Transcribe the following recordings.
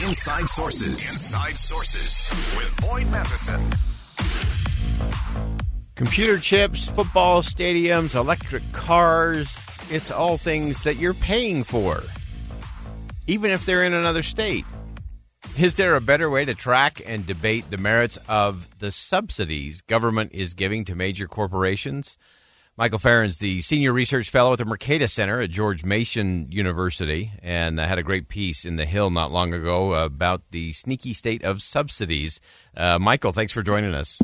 Inside Sources. Inside Sources with Boyd Matheson. Computer chips, football stadiums, electric cars, it's all things that you're paying for, even if they're in another state. Is there a better way to track and debate the merits of the subsidies government is giving to major corporations? Michael Farren's the senior research fellow at the Mercatus Center at George Mason University, and I had a great piece in The Hill not long ago about the sneaky state of subsidies. Uh, Michael, thanks for joining us.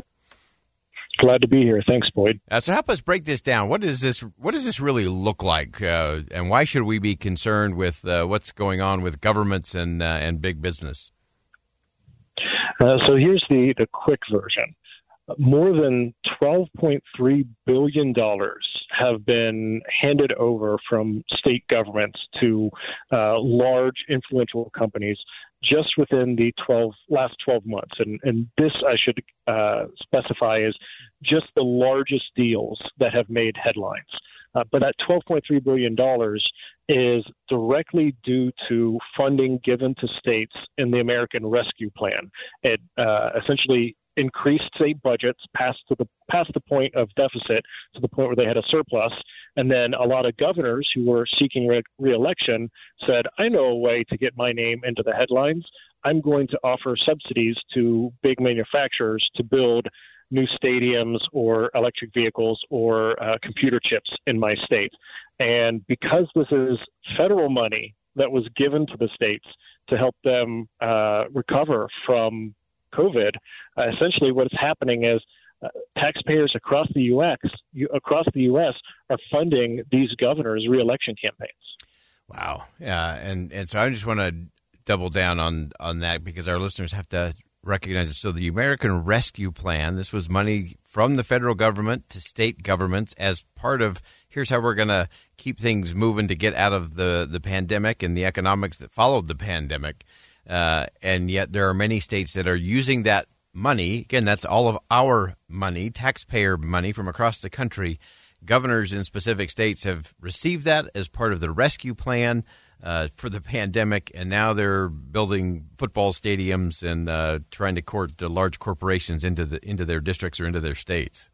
Glad to be here. Thanks, Boyd. Uh, so help us break this down. What does this What does this really look like, uh, and why should we be concerned with uh, what's going on with governments and uh, and big business? Uh, so here's the the quick version more than $12.3 billion have been handed over from state governments to uh, large influential companies just within the 12 last 12 months. And, and this, I should uh, specify, is just the largest deals that have made headlines. Uh, but that $12.3 billion is directly due to funding given to states in the American Rescue Plan. It uh, essentially increased state budgets past to the past the point of deficit to the point where they had a surplus. And then a lot of governors who were seeking re- reelection said i know a way to get my name into the headlines. I'm going to offer subsidies to big manufacturers to build new stadiums or electric vehicles or uh, computer chips in my state. And because this is federal money that was given to the states to help them uh, recover from COVID, uh, essentially what's happening is uh, taxpayers across the U.S. across the U.S. are funding these governors' reelection campaigns. Wow, yeah, and and so I just want to double down on on that because our listeners have to recognize it. So the American Rescue Plan, this was money from the federal government to state governments as part of here's how we're going to keep things moving to get out of the the pandemic and the economics that followed the pandemic. Uh, and yet there are many states that are using that money. Again, that's all of our money, taxpayer money from across the country. Governors in specific states have received that as part of the rescue plan uh, for the pandemic, and now they're building football stadiums and uh, trying to court large corporations into the into their districts or into their states.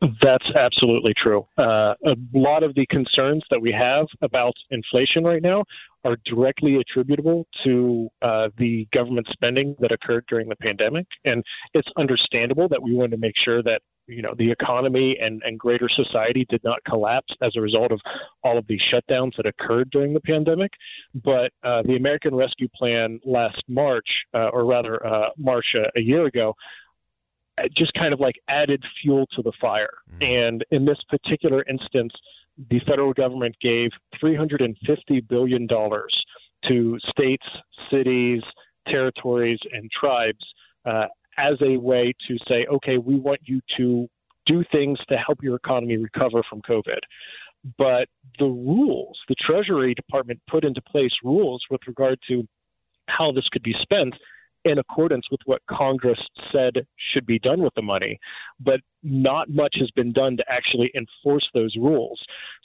That's absolutely true. Uh, a lot of the concerns that we have about inflation right now are directly attributable to uh, the government spending that occurred during the pandemic, and it's understandable that we wanted to make sure that you know the economy and, and greater society did not collapse as a result of all of these shutdowns that occurred during the pandemic. But uh, the American Rescue Plan last March, uh, or rather uh, March a, a year ago, just kind of like added fuel to the fire. Mm-hmm. And in this particular instance, the federal government gave $350 billion to states, cities, territories, and tribes uh, as a way to say, okay, we want you to do things to help your economy recover from COVID. But the rules, the Treasury Department put into place rules with regard to how this could be spent in accordance with what Congress said should be done with the money, but not much has been done to actually enforce those rules.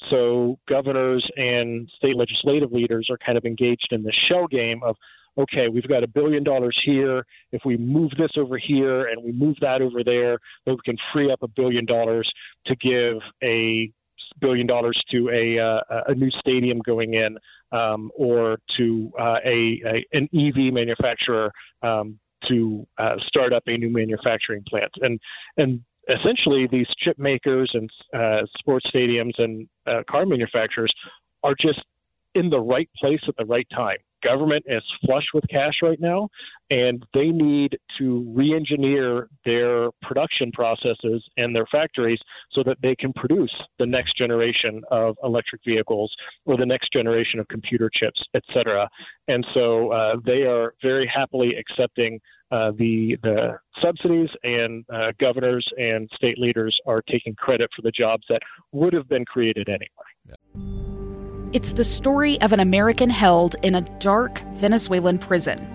So governors and state legislative leaders are kind of engaged in the shell game of, okay, we've got a billion dollars here. If we move this over here and we move that over there, then we can free up a billion dollars to give a billion dollars to a, uh, a new stadium going in um, or to uh, a, a, an EV manufacturer um, to uh, start up a new manufacturing plant. And and essentially, these chip makers and uh, sports stadiums and uh, car manufacturers are just in the right place at the right time. government is flush with cash right now, and they need to re-engineer their production processes and their factories so that they can produce the next generation of electric vehicles or the next generation of computer chips, et cetera. And so uh, they are very happily accepting uh, the the subsidies, and uh, governors and state leaders are taking credit for the jobs that would have been created anyway. It's the story of an American held in a dark Venezuelan prison.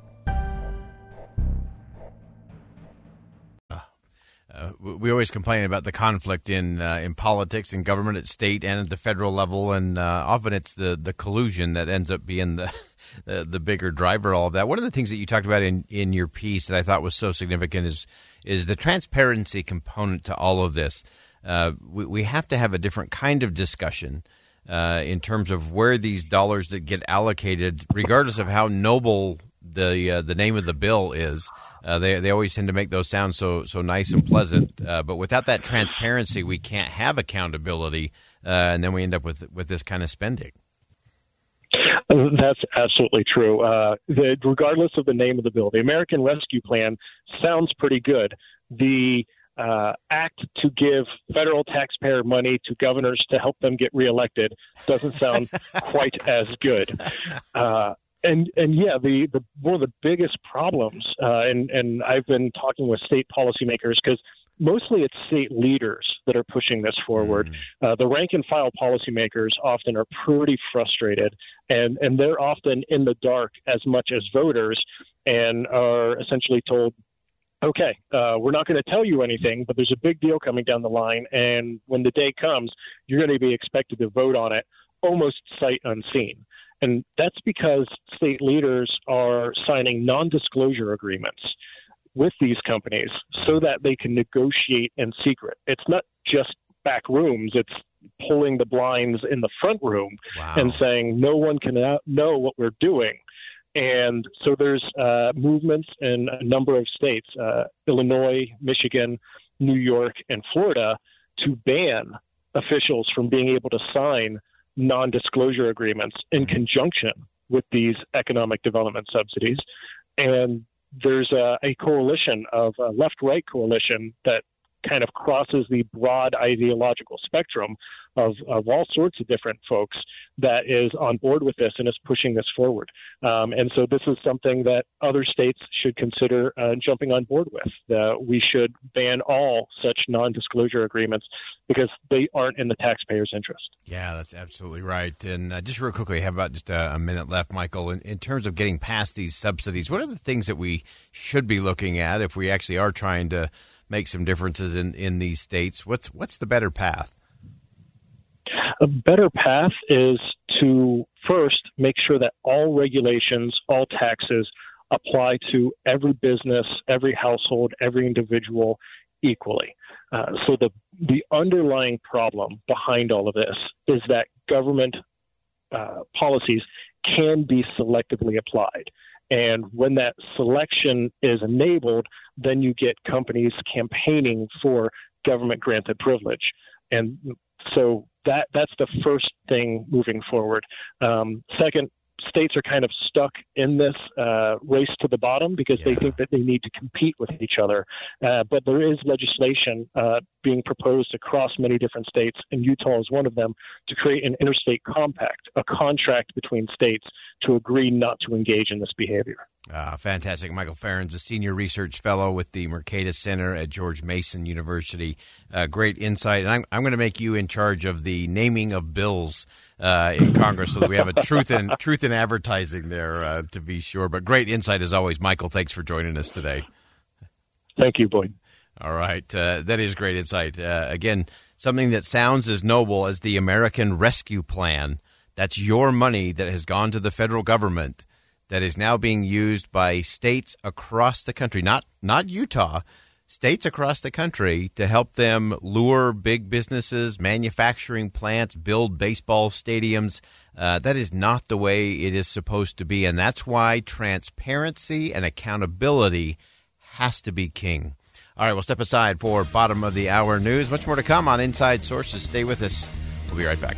We always complain about the conflict in uh, in politics and government at state and at the federal level, and uh, often it's the, the collusion that ends up being the, the, bigger driver. Of all of that. One of the things that you talked about in, in your piece that I thought was so significant is is the transparency component to all of this. Uh, we, we have to have a different kind of discussion uh, in terms of where these dollars that get allocated, regardless of how noble the uh, the name of the bill is. Uh, they they always tend to make those sounds so so nice and pleasant, uh, but without that transparency, we can't have accountability, uh, and then we end up with with this kind of spending. That's absolutely true. Uh, the, regardless of the name of the bill, the American Rescue Plan sounds pretty good. The uh, act to give federal taxpayer money to governors to help them get reelected doesn't sound quite as good. Uh, and and yeah, the, the one of the biggest problems, uh, and and I've been talking with state policymakers because mostly it's state leaders that are pushing this forward. Mm. Uh, the rank and file policymakers often are pretty frustrated, and and they're often in the dark as much as voters, and are essentially told. Okay, uh, we're not going to tell you anything, but there's a big deal coming down the line, and when the day comes, you're going to be expected to vote on it almost sight unseen. And that's because state leaders are signing non disclosure agreements with these companies so that they can negotiate in secret. It's not just back rooms, it's pulling the blinds in the front room wow. and saying no one can know what we're doing. And so there's uh, movements in a number of states, uh, Illinois, Michigan, New York, and Florida, to ban officials from being able to sign non disclosure agreements in mm-hmm. conjunction with these economic development subsidies. And there's a, a coalition of a left right coalition that kind of crosses the broad ideological spectrum of, of all sorts of different folks that is on board with this and is pushing this forward. Um, and so this is something that other states should consider uh, jumping on board with. Uh, we should ban all such non disclosure agreements because they aren't in the taxpayer's interest. Yeah, that's absolutely right. And uh, just real quickly, I have about just a, a minute left, Michael. In, in terms of getting past these subsidies, what are the things that we should be looking at if we actually are trying to make some differences in, in these states? What's what's the better path? A better path is to first make sure that all regulations, all taxes apply to every business, every household, every individual equally. Uh, so the the underlying problem behind all of this is that government uh, policies can be selectively applied. And when that selection is enabled, then you get companies campaigning for government granted privilege. And so that that's the first thing moving forward. Um, second, states are kind of stuck in this uh, race to the bottom because yeah. they think that they need to compete with each other. Uh, but there is legislation uh, being proposed across many different states, and Utah is one of them, to create an interstate compact, a contract between states to agree not to engage in this behavior. Uh, fantastic. Michael Farren's a senior research fellow with the Mercatus Center at George Mason University. Uh, great insight. And I'm, I'm going to make you in charge of the naming of bills uh, in Congress so that we have a truth in, truth in advertising there uh, to be sure. But great insight as always. Michael, thanks for joining us today. Thank you, Boyd. All right. Uh, that is great insight. Uh, again, something that sounds as noble as the American Rescue Plan. That's your money that has gone to the federal government that is now being used by states across the country, not not Utah, states across the country to help them lure big businesses, manufacturing plants, build baseball stadiums. Uh, that is not the way it is supposed to be. And that's why transparency and accountability has to be king. All right, we'll step aside for bottom of the hour news. Much more to come on Inside Sources. Stay with us. We'll be right back.